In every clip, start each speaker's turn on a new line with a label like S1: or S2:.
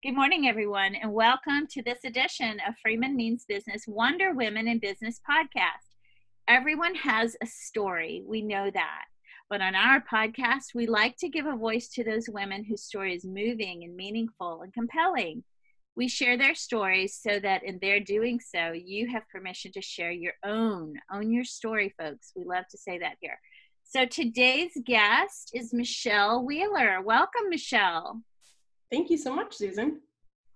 S1: Good morning, everyone, and welcome to this edition of Freeman Means Business Wonder Women in Business podcast. Everyone has a story, we know that. But on our podcast, we like to give a voice to those women whose story is moving and meaningful and compelling. We share their stories so that in their doing so, you have permission to share your own. Own your story, folks. We love to say that here. So today's guest is Michelle Wheeler. Welcome, Michelle.
S2: Thank you so much, Susan.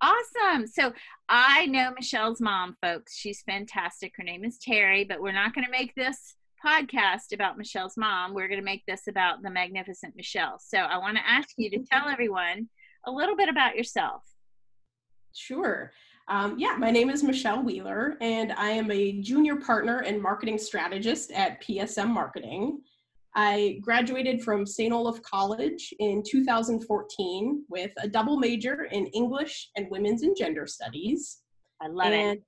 S1: Awesome. So I know Michelle's mom, folks. She's fantastic. Her name is Terry, but we're not going to make this podcast about Michelle's mom. We're going to make this about the magnificent Michelle. So I want to ask you to tell everyone a little bit about yourself.
S2: Sure. Um, yeah, my name is Michelle Wheeler, and I am a junior partner and marketing strategist at PSM Marketing. I graduated from St. Olaf College in 2014 with a double major in English and Women's and Gender Studies.
S1: I love and, it.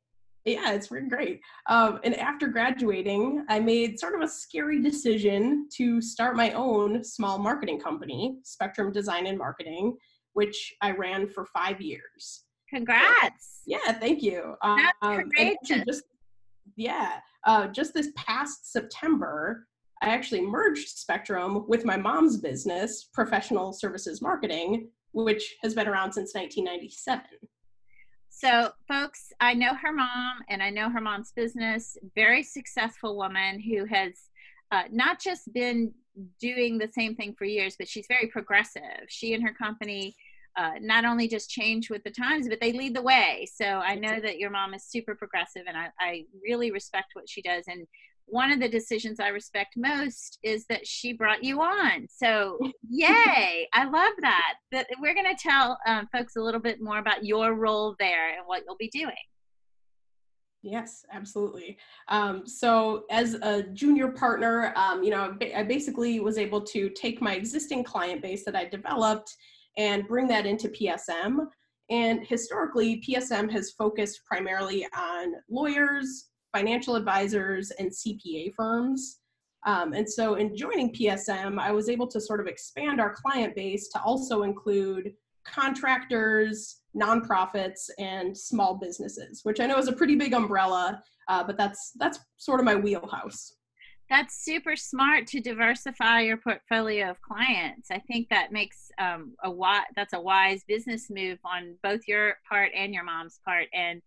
S2: Yeah, it's really great. Um, and after graduating, I made sort of a scary decision to start my own small marketing company, Spectrum Design and Marketing, which I ran for five years.
S1: Congrats!
S2: yeah, thank you.
S1: That's um, great.
S2: Just, yeah, uh, just this past September, I actually merged Spectrum with my mom's business, Professional Services Marketing, which has been around since 1997.
S1: So, folks, I know her mom and I know her mom's business, very successful woman who has uh, not just been doing the same thing for years, but she's very progressive. She and her company uh, not only just change with the times, but they lead the way. So I know that your mom is super progressive, and I, I really respect what she does. And one of the decisions I respect most is that she brought you on. So, yay! I love that. That we're going to tell um, folks a little bit more about your role there and what you'll be doing.
S2: Yes, absolutely. Um, so, as a junior partner, um, you know, I basically was able to take my existing client base that I developed and bring that into PSM. And historically, PSM has focused primarily on lawyers, financial advisors, and CPA firms. Um, and so, in joining PSM, I was able to sort of expand our client base to also include contractors, nonprofits, and small businesses, which I know is a pretty big umbrella, uh, but that's that's sort of my wheelhouse.
S1: That's super smart to diversify your portfolio of clients. I think that makes um, a wise, that's a wise business move on both your part and your mom's part, and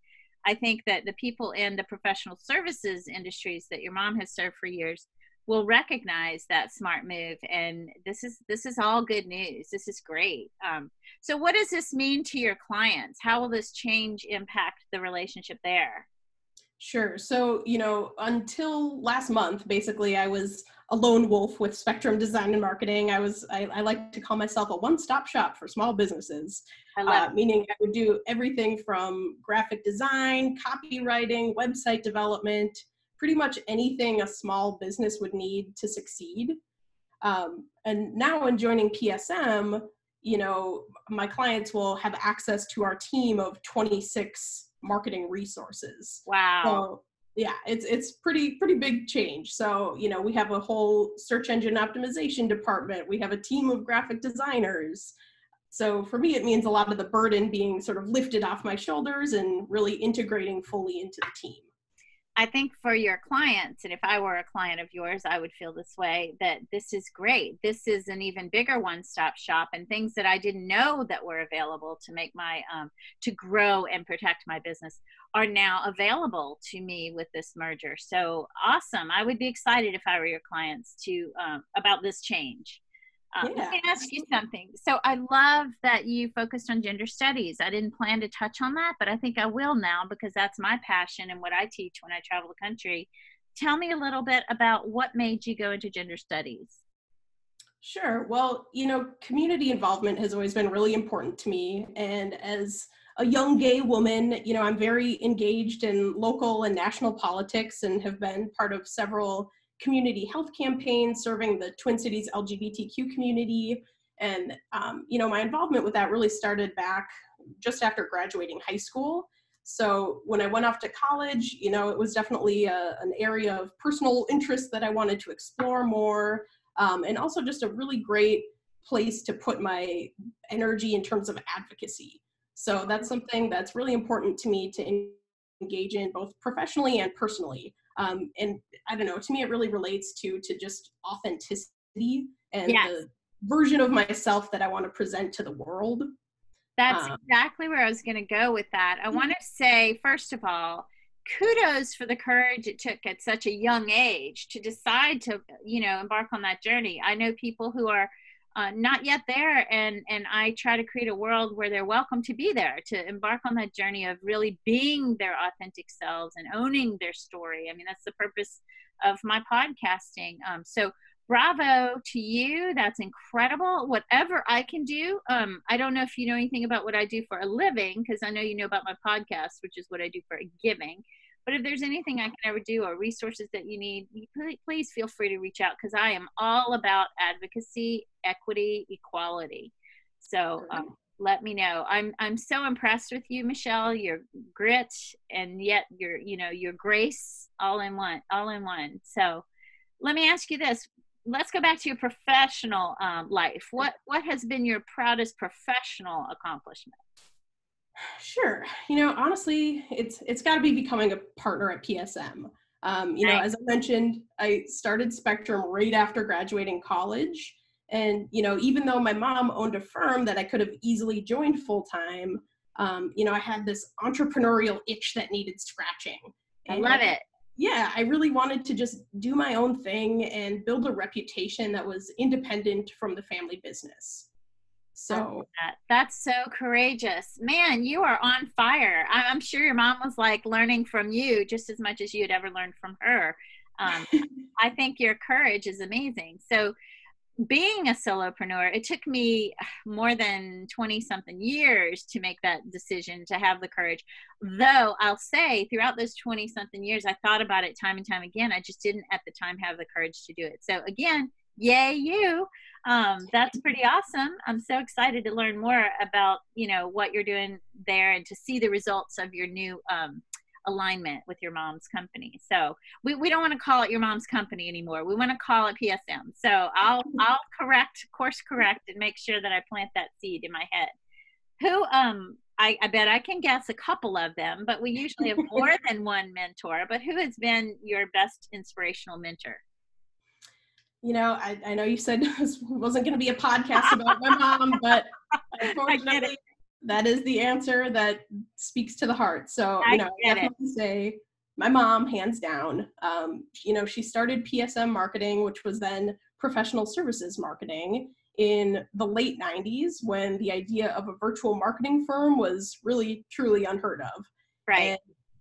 S1: I think that the people in the professional services industries that your mom has served for years will recognize that smart move and this is this is all good news. This is great. Um, so what does this mean to your clients? How will this change impact the relationship there
S2: Sure. So, you know, until last month, basically, I was a lone wolf with Spectrum Design and Marketing. I was, I, I like to call myself a one stop shop for small businesses, uh, meaning I would do everything from graphic design, copywriting, website development, pretty much anything a small business would need to succeed. Um, and now, in joining PSM, you know, my clients will have access to our team of 26 marketing resources.
S1: Wow.
S2: So, yeah, it's it's pretty pretty big change. So, you know, we have a whole search engine optimization department. We have a team of graphic designers. So, for me it means a lot of the burden being sort of lifted off my shoulders and really integrating fully into the team.
S1: I think for your clients, and if I were a client of yours, I would feel this way that this is great. This is an even bigger one stop shop, and things that I didn't know that were available to make my, um, to grow and protect my business are now available to me with this merger. So awesome. I would be excited if I were your clients to, um, about this change. Um, yeah. Let me ask you something. So I love that you focused on gender studies. I didn't plan to touch on that, but I think I will now because that's my passion and what I teach when I travel the country. Tell me a little bit about what made you go into gender studies.
S2: Sure. Well, you know, community involvement has always been really important to me. And as a young gay woman, you know, I'm very engaged in local and national politics and have been part of several community health campaign serving the Twin Cities LGBTQ community. And, um, you know, my involvement with that really started back just after graduating high school. So when I went off to college, you know, it was definitely a, an area of personal interest that I wanted to explore more. Um, and also just a really great place to put my energy in terms of advocacy. So that's something that's really important to me to engage in both professionally and personally. Um, and I don't know, to me, it really relates to to just authenticity and yes. the version of myself that I want to present to the world.
S1: That's um, exactly where I was going to go with that. I want to say, first of all, kudos for the courage it took at such a young age to decide to, you know, embark on that journey. I know people who are uh, not yet there, and and I try to create a world where they're welcome to be there, to embark on that journey of really being their authentic selves and owning their story. I mean, that's the purpose of my podcasting. Um, so bravo to you that's incredible whatever i can do um, i don't know if you know anything about what i do for a living because i know you know about my podcast which is what i do for a giving but if there's anything i can ever do or resources that you need please feel free to reach out because i am all about advocacy equity equality. So um, let me know. I'm i'm so impressed with you michelle your grit and yet your you know your grace all in one all in one. So let me ask you this. Let's go back to your professional um, life. What what has been your proudest professional accomplishment?
S2: Sure. You know, honestly, it's it's got to be becoming a partner at PSM. Um, you know, as I mentioned, I started Spectrum right after graduating college, and you know, even though my mom owned a firm that I could have easily joined full time, um, you know, I had this entrepreneurial itch that needed scratching.
S1: I love it
S2: yeah, I really wanted to just do my own thing and build a reputation that was independent from the family business. So
S1: that. that's so courageous. Man, you are on fire. I'm sure your mom was like learning from you just as much as you had ever learned from her. Um, I think your courage is amazing. So, being a solopreneur, it took me more than 20 something years to make that decision to have the courage. Though I'll say, throughout those 20 something years, I thought about it time and time again. I just didn't at the time have the courage to do it. So, again, yay, you. Um, that's pretty awesome. I'm so excited to learn more about, you know, what you're doing there and to see the results of your new um, alignment with your mom's company. So we, we don't want to call it your mom's company anymore. We want to call it PSM. So I'll I'll correct, course correct, and make sure that I plant that seed in my head. Who um I, I bet I can guess a couple of them, but we usually have more than one mentor. But who has been your best inspirational mentor?
S2: You know, I, I know you said this wasn't going to be a podcast about my mom, but unfortunately, that is the answer that speaks to the heart. So, I you know, I have to say my mom, hands down. Um, you know, she started PSM marketing, which was then professional services marketing in the late 90s when the idea of a virtual marketing firm was really truly unheard of.
S1: Right. And,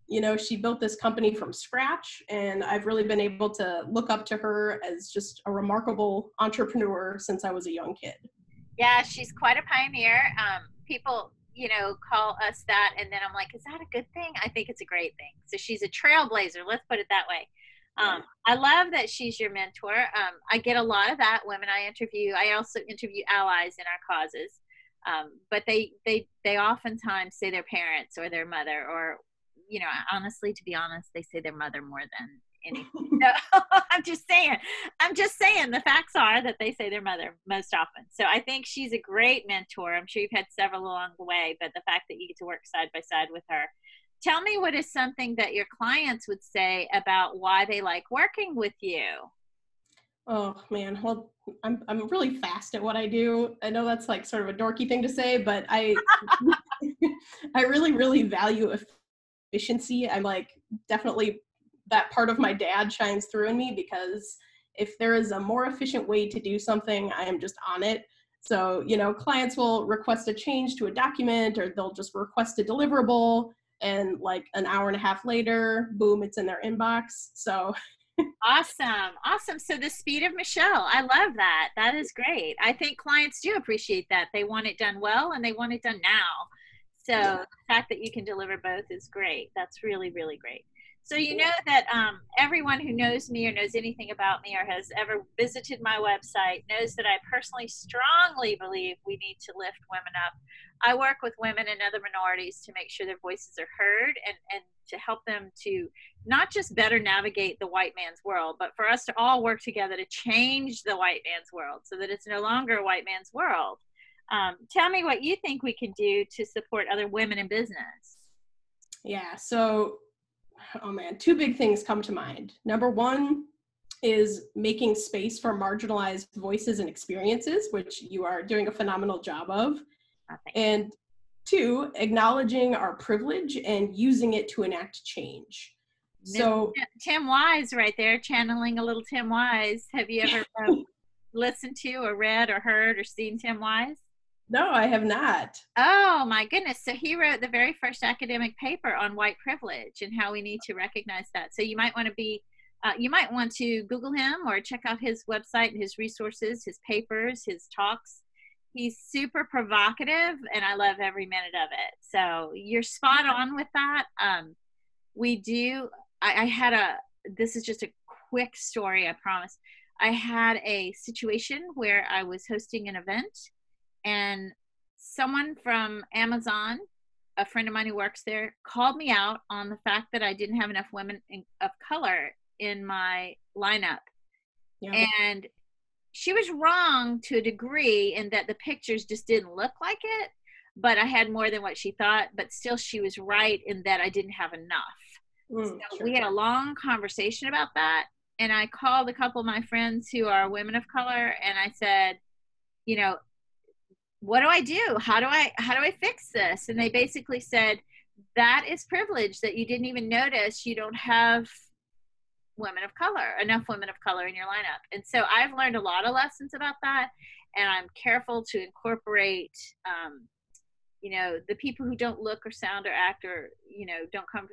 S2: you know, she built this company from scratch, and I've really been able to look up to her as just a remarkable entrepreneur since I was a young kid.
S1: Yeah, she's quite a pioneer. Um, people you know call us that and then i'm like is that a good thing? I think it's a great thing. So she's a trailblazer let's put it that way. Um, i love that she's your mentor. Um, i get a lot of that women i interview i also interview allies in our causes. Um, but they they they oftentimes say their parents or their mother or you know honestly to be honest they say their mother more than anything. No, I'm just saying. I'm just saying the facts are that they say their mother most often. So I think she's a great mentor. I'm sure you've had several along the way, but the fact that you get to work side by side with her. Tell me what is something that your clients would say about why they like working with you.
S2: Oh man, well, I'm I'm really fast at what I do. I know that's like sort of a dorky thing to say, but I I really really value efficiency. I'm like definitely that part of my dad shines through in me because if there is a more efficient way to do something, I am just on it. So, you know, clients will request a change to a document or they'll just request a deliverable and like an hour and a half later, boom, it's in their inbox. So
S1: awesome. Awesome. So the speed of Michelle, I love that. That is great. I think clients do appreciate that. They want it done well and they want it done now. So yeah. the fact that you can deliver both is great. That's really, really great. So you know that um, everyone who knows me or knows anything about me or has ever visited my website knows that I personally strongly believe we need to lift women up. I work with women and other minorities to make sure their voices are heard and, and to help them to not just better navigate the white man's world, but for us to all work together to change the white man's world so that it's no longer a white man's world. Um, tell me what you think we can do to support other women in business.
S2: Yeah, so, oh man, two big things come to mind. Number one is making space for marginalized voices and experiences, which you are doing a phenomenal job of. Oh, and two, acknowledging our privilege and using it to enact change. So,
S1: Tim Wise, right there, channeling a little Tim Wise. Have you ever um, listened to or read or heard or seen Tim Wise?
S2: No, I have not.
S1: Oh my goodness. So he wrote the very first academic paper on white privilege and how we need to recognize that. So you might want to be, uh, you might want to Google him or check out his website and his resources, his papers, his talks. He's super provocative and I love every minute of it. So you're spot on with that. Um, we do, I, I had a, this is just a quick story, I promise. I had a situation where I was hosting an event and someone from Amazon, a friend of mine who works there, called me out on the fact that I didn't have enough women in, of color in my lineup. Yeah. And she was wrong to a degree in that the pictures just didn't look like it, but I had more than what she thought, but still she was right in that I didn't have enough. Mm, so sure. we had a long conversation about that and I called a couple of my friends who are women of color and I said, you know, what do I do? How do I how do I fix this? And they basically said that is privilege that you didn't even notice you don't have women of color, enough women of color in your lineup. And so I've learned a lot of lessons about that and I'm careful to incorporate um, you know the people who don't look or sound or act or you know don't come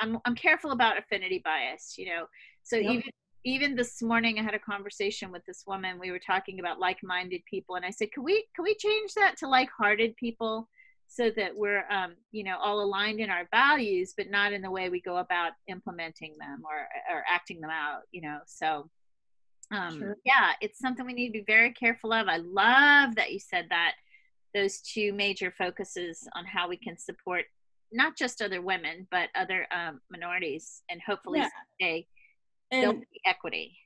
S1: i'm i'm careful about affinity bias you know so yep. even even this morning i had a conversation with this woman we were talking about like-minded people and i said can we can we change that to like-hearted people so that we're um, you know all aligned in our values but not in the way we go about implementing them or or acting them out you know so um, sure. yeah it's something we need to be very careful of i love that you said that those two major focuses on how we can support not just other women but other um, minorities and hopefully yeah. someday and equity.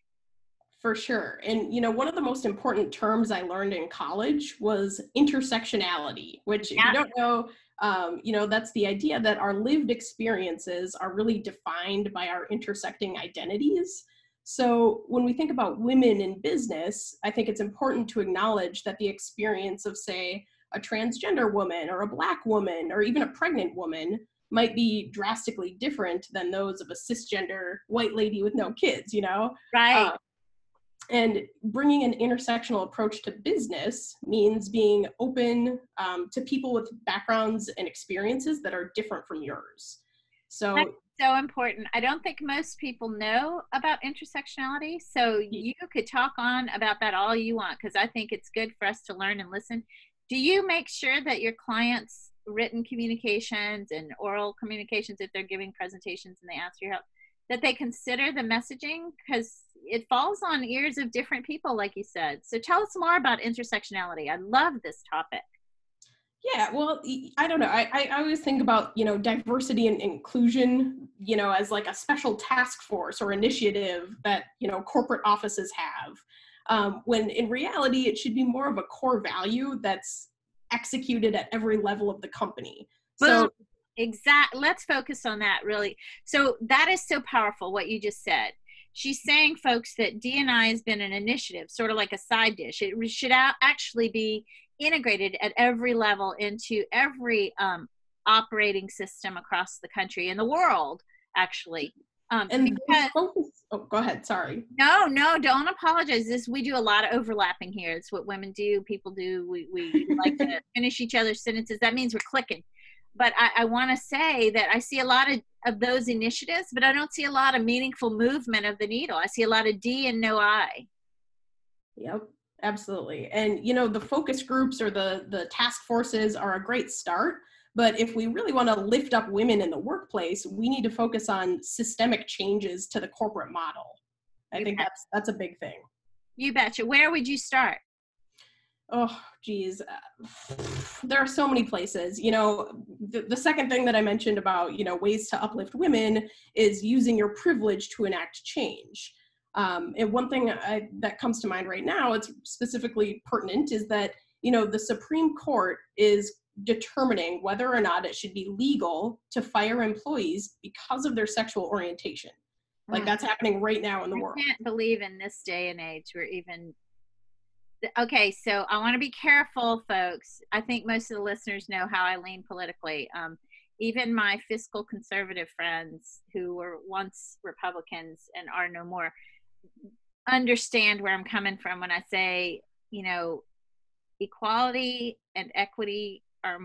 S2: For sure. And you know one of the most important terms i learned in college was intersectionality which yeah. if you don't know um, you know that's the idea that our lived experiences are really defined by our intersecting identities. So when we think about women in business i think it's important to acknowledge that the experience of say a transgender woman or a black woman or even a pregnant woman might be drastically different than those of a cisgender white lady with no kids, you know?
S1: Right. Uh,
S2: and bringing an intersectional approach to business means being open um, to people with backgrounds and experiences that are different from yours. So
S1: That's so important. I don't think most people know about intersectionality. So you could talk on about that all you want because I think it's good for us to learn and listen. Do you make sure that your clients written communications and oral communications if they're giving presentations and they ask your help that they consider the messaging because it falls on ears of different people like you said. So tell us more about intersectionality. I love this topic.
S2: Yeah well i don't know. I, I always think about you know diversity and inclusion you know as like a special task force or initiative that you know corporate offices have. Um, when in reality it should be more of a core value that's executed at every level of the company.
S1: So exact let's focus on that really. So that is so powerful what you just said. She's saying folks that DNI has been an initiative, sort of like a side dish. It should actually be integrated at every level into every um, operating system across the country and the world actually
S2: um, and because, focus, oh, go ahead. Sorry.
S1: No, no, don't apologize. This we do a lot of overlapping here. It's what women do. People do. We we like to finish each other's sentences. That means we're clicking. But I, I want to say that I see a lot of, of those initiatives, but I don't see a lot of meaningful movement of the needle. I see a lot of D and no I.
S2: Yep absolutely and you know the focus groups or the the task forces are a great start but if we really want to lift up women in the workplace, we need to focus on systemic changes to the corporate model. I you think bet. that's that's a big thing.
S1: You betcha. Where would you start?
S2: Oh, geez. There are so many places. You know, the, the second thing that I mentioned about, you know, ways to uplift women is using your privilege to enact change. Um, and one thing I, that comes to mind right now, it's specifically pertinent, is that you know, the Supreme Court is determining whether or not it should be legal to fire employees because of their sexual orientation. Like mm. that's happening right now in the
S1: I
S2: world.
S1: I can't believe in this day and age we're even okay so i want to be careful folks i think most of the listeners know how i lean politically um, even my fiscal conservative friends who were once republicans and are no more understand where i'm coming from when i say you know equality and equity are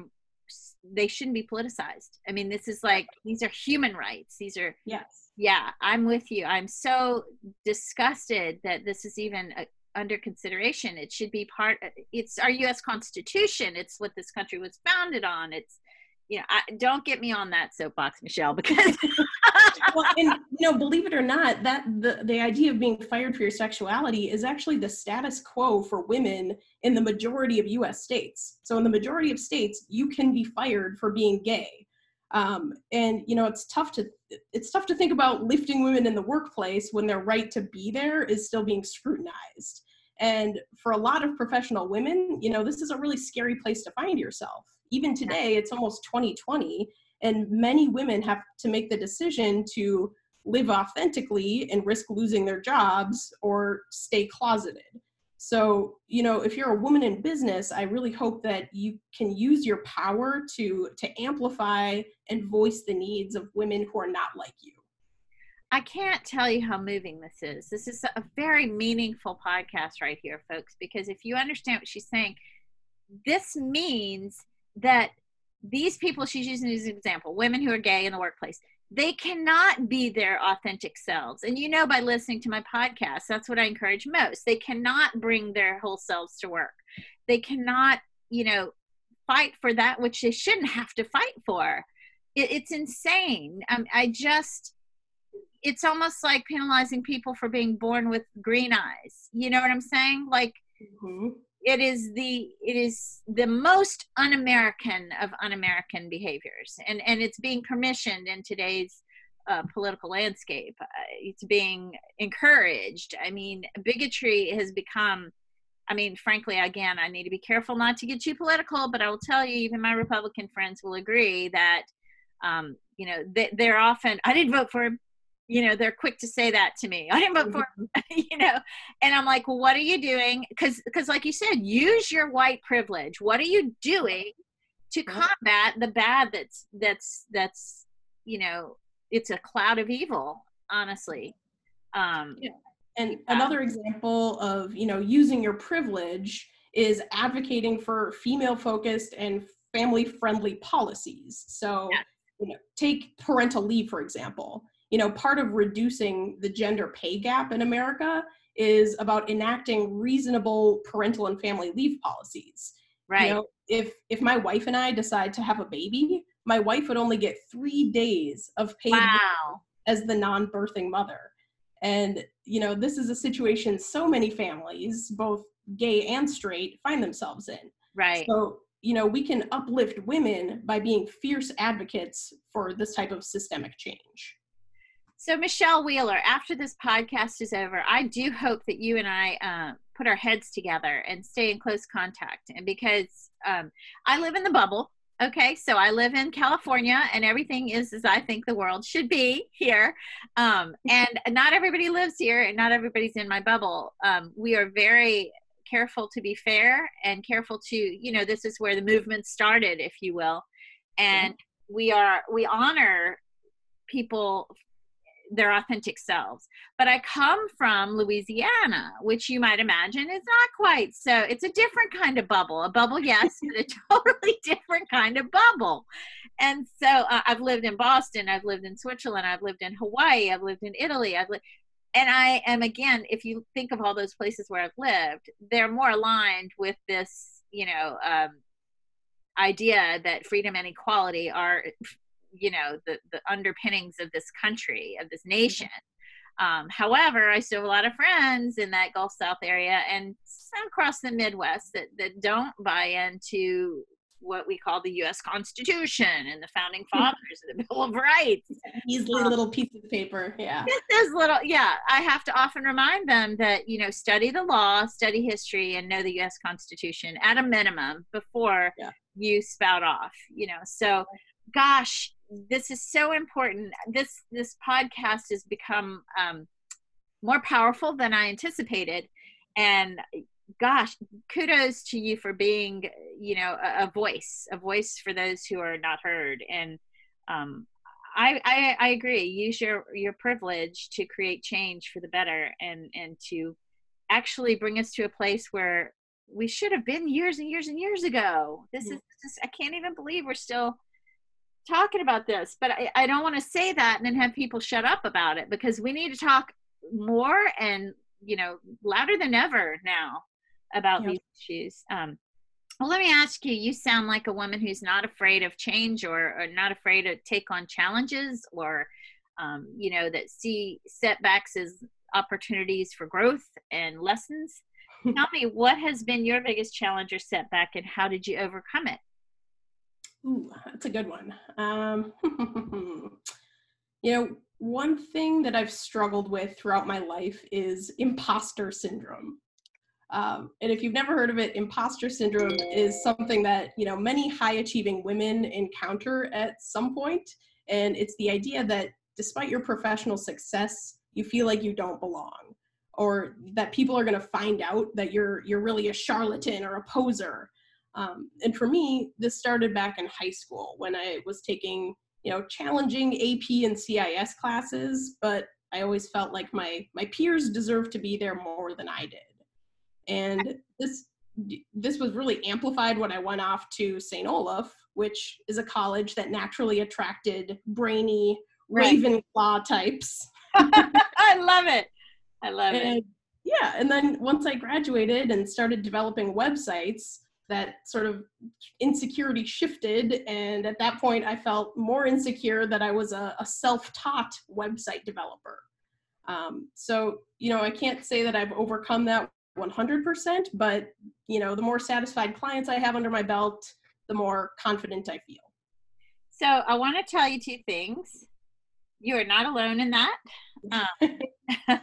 S1: they shouldn't be politicized i mean this is like these are human rights these are
S2: yes
S1: yeah i'm with you i'm so disgusted that this is even a, under consideration. It should be part. Uh, it's our U.S. Constitution. It's what this country was founded on. It's you know, I, don't get me on that soapbox, Michelle, because
S2: well, and you know, believe it or not, that the the idea of being fired for your sexuality is actually the status quo for women in the majority of U.S. states. So, in the majority of states, you can be fired for being gay um, and you know it's tough to it's tough to think about lifting women in the workplace when their right to be there is still being scrutinized and for a lot of professional women you know this is a really scary place to find yourself even today it's almost 2020 and many women have to make the decision to live authentically and risk losing their jobs or stay closeted so, you know, if you're a woman in business, I really hope that you can use your power to to amplify and voice the needs of women who are not like you.
S1: I can't tell you how moving this is. This is a very meaningful podcast right here, folks, because if you understand what she's saying, this means that these people she's using as an example, women who are gay in the workplace, they cannot be their authentic selves. And you know, by listening to my podcast, that's what I encourage most. They cannot bring their whole selves to work. They cannot, you know, fight for that which they shouldn't have to fight for. It, it's insane. Um, I just, it's almost like penalizing people for being born with green eyes. You know what I'm saying? Like, mm-hmm it is the it is the most un-american of un-american behaviors. And and it's being permissioned in today's uh, political landscape. Uh, it's being encouraged. I mean bigotry has become i mean frankly again i need to be careful not to get too political but i will tell you even my republican friends will agree that um, you know they, they're often i didn't vote for him you know they're quick to say that to me. I didn't vote for mm-hmm. you know and i'm like well, what are you doing? Because because like you said use your white privilege. What are you doing to combat the bad that's that's that's you know it's a cloud of evil honestly. Um
S2: yeah. and another example of you know using your privilege is advocating for female focused and family friendly policies. So yeah. you know take parental leave for example you know part of reducing the gender pay gap in america is about enacting reasonable parental and family leave policies.
S1: Right.
S2: you
S1: know,
S2: if if my wife and i decide to have a baby my wife would only get three days of paid
S1: wow.
S2: as the non-birthing mother. And you know this is a situation so many families both gay and straight find themselves in.
S1: Right.
S2: So you know we can uplift women by being fierce advocates for this type of systemic change
S1: so, Michelle Wheeler, after this podcast is over, I do hope that you and I uh, put our heads together and stay in close contact. And because um, I live in the bubble, okay, so I live in California and everything is as I think the world should be here. Um, and not everybody lives here and not everybody's in my bubble. Um, we are very careful to be fair and careful to, you know, this is where the movement started, if you will. And we are, we honor people their authentic selves. But I come from Louisiana, which you might imagine is not quite so. It's a different kind of bubble. A bubble, yes, but a totally different kind of bubble. And so uh, I've lived in Boston, I've lived in Switzerland, I've lived in Hawaii, I've lived in Italy, I've lived. And I am again, if you think of all those places where I've lived, they're more aligned with this, you know, um, idea that freedom and equality are you know the the underpinnings of this country of this nation um, however i still have a lot of friends in that gulf south area and across the midwest that, that don't buy into what we call the U.S. Constitution and the founding fathers and the Bill of Rights.
S2: Easily um, little piece of paper, yeah.
S1: This little, yeah. I have to often remind them that you know study the law, study history, and know the U.S. Constitution at a minimum before yeah. you spout off. You know, so gosh, this is so important. This this podcast has become um, more powerful than I anticipated, and gosh, kudos to you for being, you know, a, a voice, a voice for those who are not heard. And um, I, I, I agree. Use your your privilege to create change for the better, and and to actually bring us to a place where we should have been years and years and years ago. This is just, I can't even believe we're still talking about this, but I, I don't want to say that and then have people shut up about it because we need to talk more and you know louder than ever now about these issues. Um, well, let me ask you. You sound like a woman who's not afraid of change, or, or not afraid to take on challenges, or um, you know that see setbacks as opportunities for growth and lessons. Tell me, what has been your biggest challenge or setback, and how did you overcome it?
S2: Ooh, that's a good one. Um, you know, one thing that I've struggled with throughout my life is imposter syndrome. Um, and if you've never heard of it, imposter syndrome is something that you know many high achieving women encounter at some point, and it's the idea that despite your professional success, you feel like you don't belong, or that people are going to find out that you're you're really a charlatan or a poser. Um, and for me, this started back in high school when I was taking you know challenging AP and CIS classes, but I always felt like my my peers deserved to be there more than I did and this this was really amplified when I went off to St. Olaf, which is a college that naturally attracted brainy right. Ravenclaw types.
S1: I love it. I love
S2: and,
S1: it.
S2: Yeah, and then once I graduated and started developing websites, that sort of insecurity shifted, and at that point, I felt more insecure that I was a, a self-taught website developer. Um, so, you know, I can't say that I've overcome that 100%, but you know, the more satisfied clients I have under my belt, the more confident I feel.
S1: So I want to tell you two things. You are not alone in that. Um,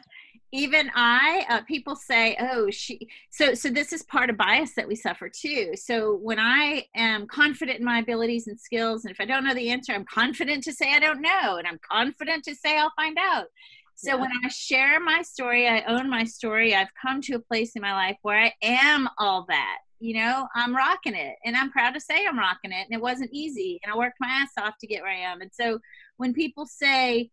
S1: even I, uh, people say, "Oh, she." So, so this is part of bias that we suffer too. So when I am confident in my abilities and skills, and if I don't know the answer, I'm confident to say I don't know, and I'm confident to say I'll find out. So yeah. when I share my story, I own my story. I've come to a place in my life where I am all that. You know, I'm rocking it and I'm proud to say I'm rocking it. And it wasn't easy. And I worked my ass off to get where I am. And so when people say,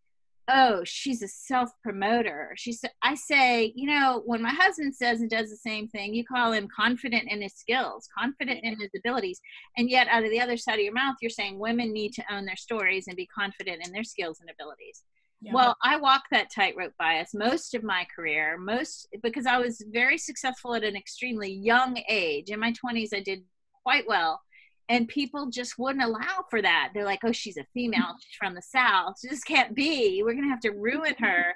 S1: oh, she's a self promoter, she said, I say, you know, when my husband says and does the same thing, you call him confident in his skills, confident in his abilities. And yet, out of the other side of your mouth, you're saying women need to own their stories and be confident in their skills and abilities. Yeah. Well, I walked that tightrope bias most of my career, most because I was very successful at an extremely young age. In my 20s, I did quite well. And people just wouldn't allow for that. They're like, oh, she's a female. She's from the South. She just can't be. We're going to have to ruin her.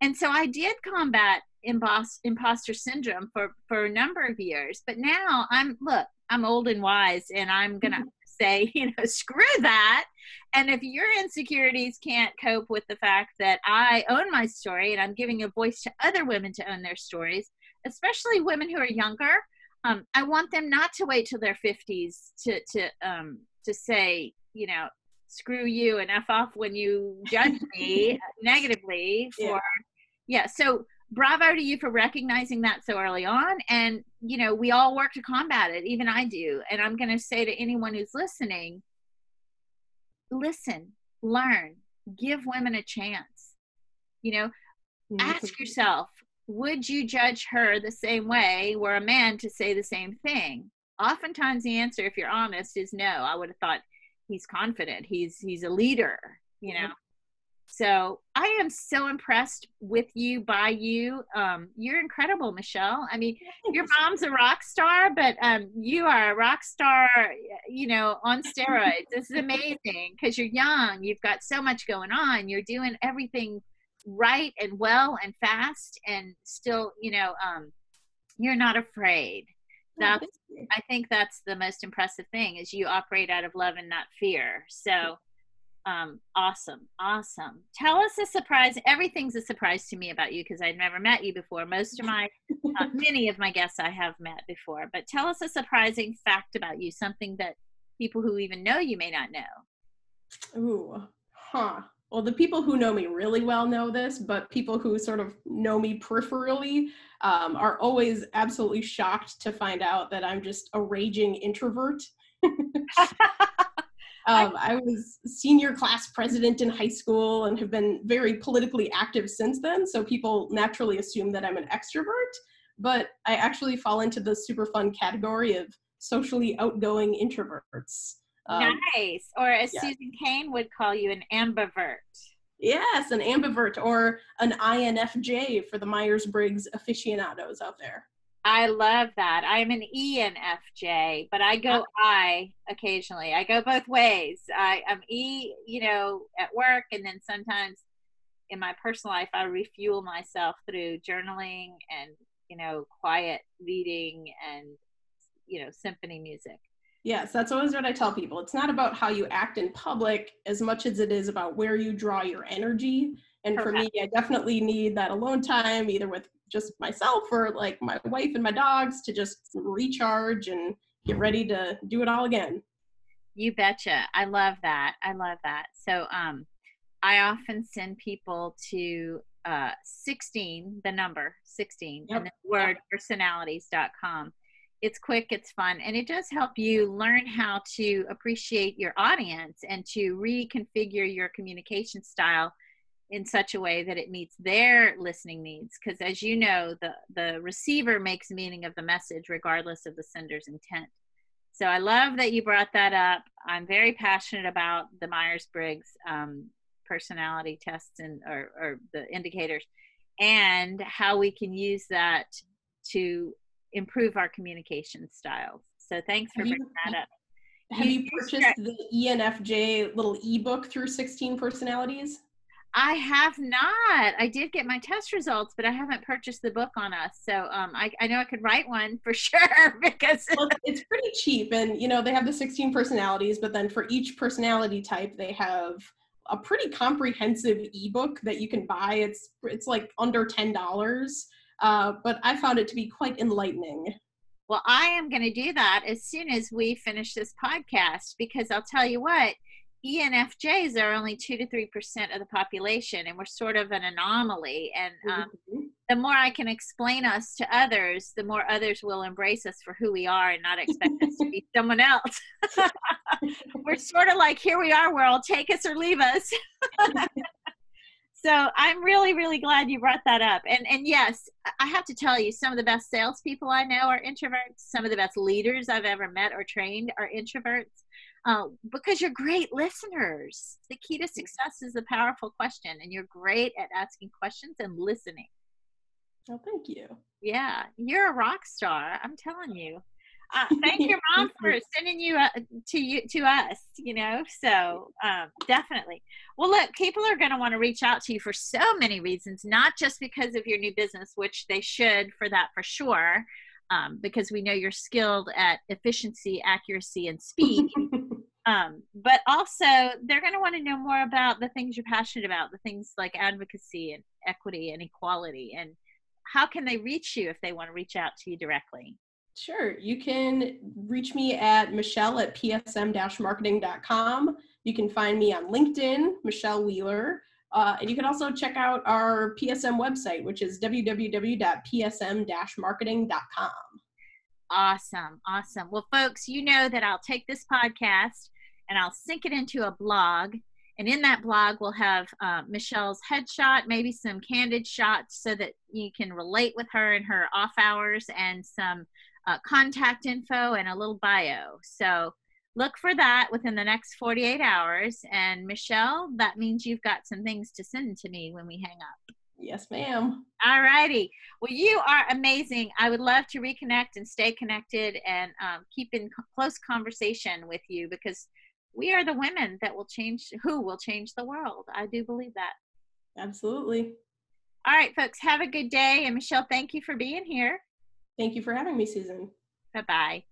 S1: And so I did combat imposter syndrome for, for a number of years. But now I'm, look, I'm old and wise, and I'm going to say, you know, screw that. And if your insecurities can't cope with the fact that I own my story and I'm giving a voice to other women to own their stories, especially women who are younger, um, I want them not to wait till their 50s to to um, to say, you know, screw you and f off when you judge me negatively for yeah. yeah. So bravo to you for recognizing that so early on and you know we all work to combat it even i do and i'm going to say to anyone who's listening listen learn give women a chance you know ask yourself would you judge her the same way were a man to say the same thing oftentimes the answer if you're honest is no i would have thought he's confident he's he's a leader you know so I am so impressed with you, by you. Um, you're incredible, Michelle. I mean, your mom's a rock star, but um, you are a rock star, you know, on steroids. this is amazing because you're young. You've got so much going on. You're doing everything right and well and fast, and still, you know, um, you're not afraid. That's I think that's the most impressive thing is you operate out of love and not fear. So um awesome awesome. Tell us a surprise everything's a surprise to me about you because i've never met you before. Most of my uh, many of my guests i have met before but tell us a surprising fact about you something that people who even know you may not know.
S2: Ooh huh well the people who know me really well know this but people who sort of know me peripherally um, are always absolutely shocked to find out that i'm just a raging introvert Um, I was senior class president in high school and have been very politically active since then. So people naturally assume that I'm an extrovert, but I actually fall into the super fun category of socially outgoing introverts.
S1: Um, nice. Or as yeah. Susan Cain would call you, an ambivert.
S2: Yes, an ambivert or an INFJ for the Myers Briggs aficionados out there.
S1: I love that. I'm an ENFJ, but I go I occasionally. I go both ways. I, I'm E, you know, at work, and then sometimes in my personal life, I refuel myself through journaling and, you know, quiet reading and, you know, symphony music.
S2: Yes, that's always what I tell people. It's not about how you act in public as much as it is about where you draw your energy. And for me, I definitely need that alone time, either with just myself or like my wife and my dogs to just recharge and get ready to do it all again.
S1: You betcha. I love that. I love that. So um I often send people to uh 16, the number 16, yep. and the word personalities.com. It's quick, it's fun, and it does help you learn how to appreciate your audience and to reconfigure your communication style in such a way that it meets their listening needs. Because as you know the the receiver makes meaning of the message regardless of the sender's intent. So i love that you brought that up. I'm very passionate about the myers-briggs um, personality tests and or, or the indicators and how we can use that to improve our communication styles so thanks for bringing that up
S2: have you, you purchased the enfj little ebook through 16 personalities
S1: I have not. I did get my test results, but I haven't purchased the book on us. So um, I, I know I could write one for sure because
S2: well, it's pretty cheap. And, you know, they have the 16 personalities, but then for each personality type, they have a pretty comprehensive ebook that you can buy. It's, it's like under $10. Uh, but I found it to be quite enlightening.
S1: Well, I am going to do that as soon as we finish this podcast because I'll tell you what – ENFJs are only two to three percent of the population, and we're sort of an anomaly. And um, mm-hmm. the more I can explain us to others, the more others will embrace us for who we are and not expect us to be someone else. we're sort of like, here we are, world, take us or leave us. so I'm really, really glad you brought that up. And and yes, I have to tell you, some of the best salespeople I know are introverts. Some of the best leaders I've ever met or trained are introverts uh, because you're great listeners. The key to success is a powerful question, and you're great at asking questions and listening.
S2: Oh, thank you.
S1: Yeah, you're a rock star. I'm telling you. Uh, thank your mom for sending you uh, to you to us. You know, so um, definitely. Well, look, people are going to want to reach out to you for so many reasons, not just because of your new business, which they should for that for sure, um, because we know you're skilled at efficiency, accuracy, and speed. um, but also, they're going to want to know more about the things you're passionate about, the things like advocacy and equity and equality. And how can they reach you if they want to reach out to you directly?
S2: Sure. You can reach me at Michelle at psm marketing.com. You can find me on LinkedIn, Michelle Wheeler. Uh, and you can also check out our PSM website, which is www.psm-marketing.com.
S1: Awesome. Awesome. Well, folks, you know that I'll take this podcast and I'll sync it into a blog. And in that blog, we'll have uh, Michelle's headshot, maybe some candid shots so that you can relate with her in her off hours and some uh, contact info and a little bio. So look for that within the next 48 hours. And Michelle, that means you've got some things to send to me when we hang up.
S2: Yes, ma'am.
S1: All righty. Well, you are amazing. I would love to reconnect and stay connected and um, keep in close conversation with you because we are the women that will change, who will change the world. I do believe that.
S2: Absolutely.
S1: All right, folks, have a good day. And Michelle, thank you for being here.
S2: Thank you for having me, Susan.
S1: Bye bye.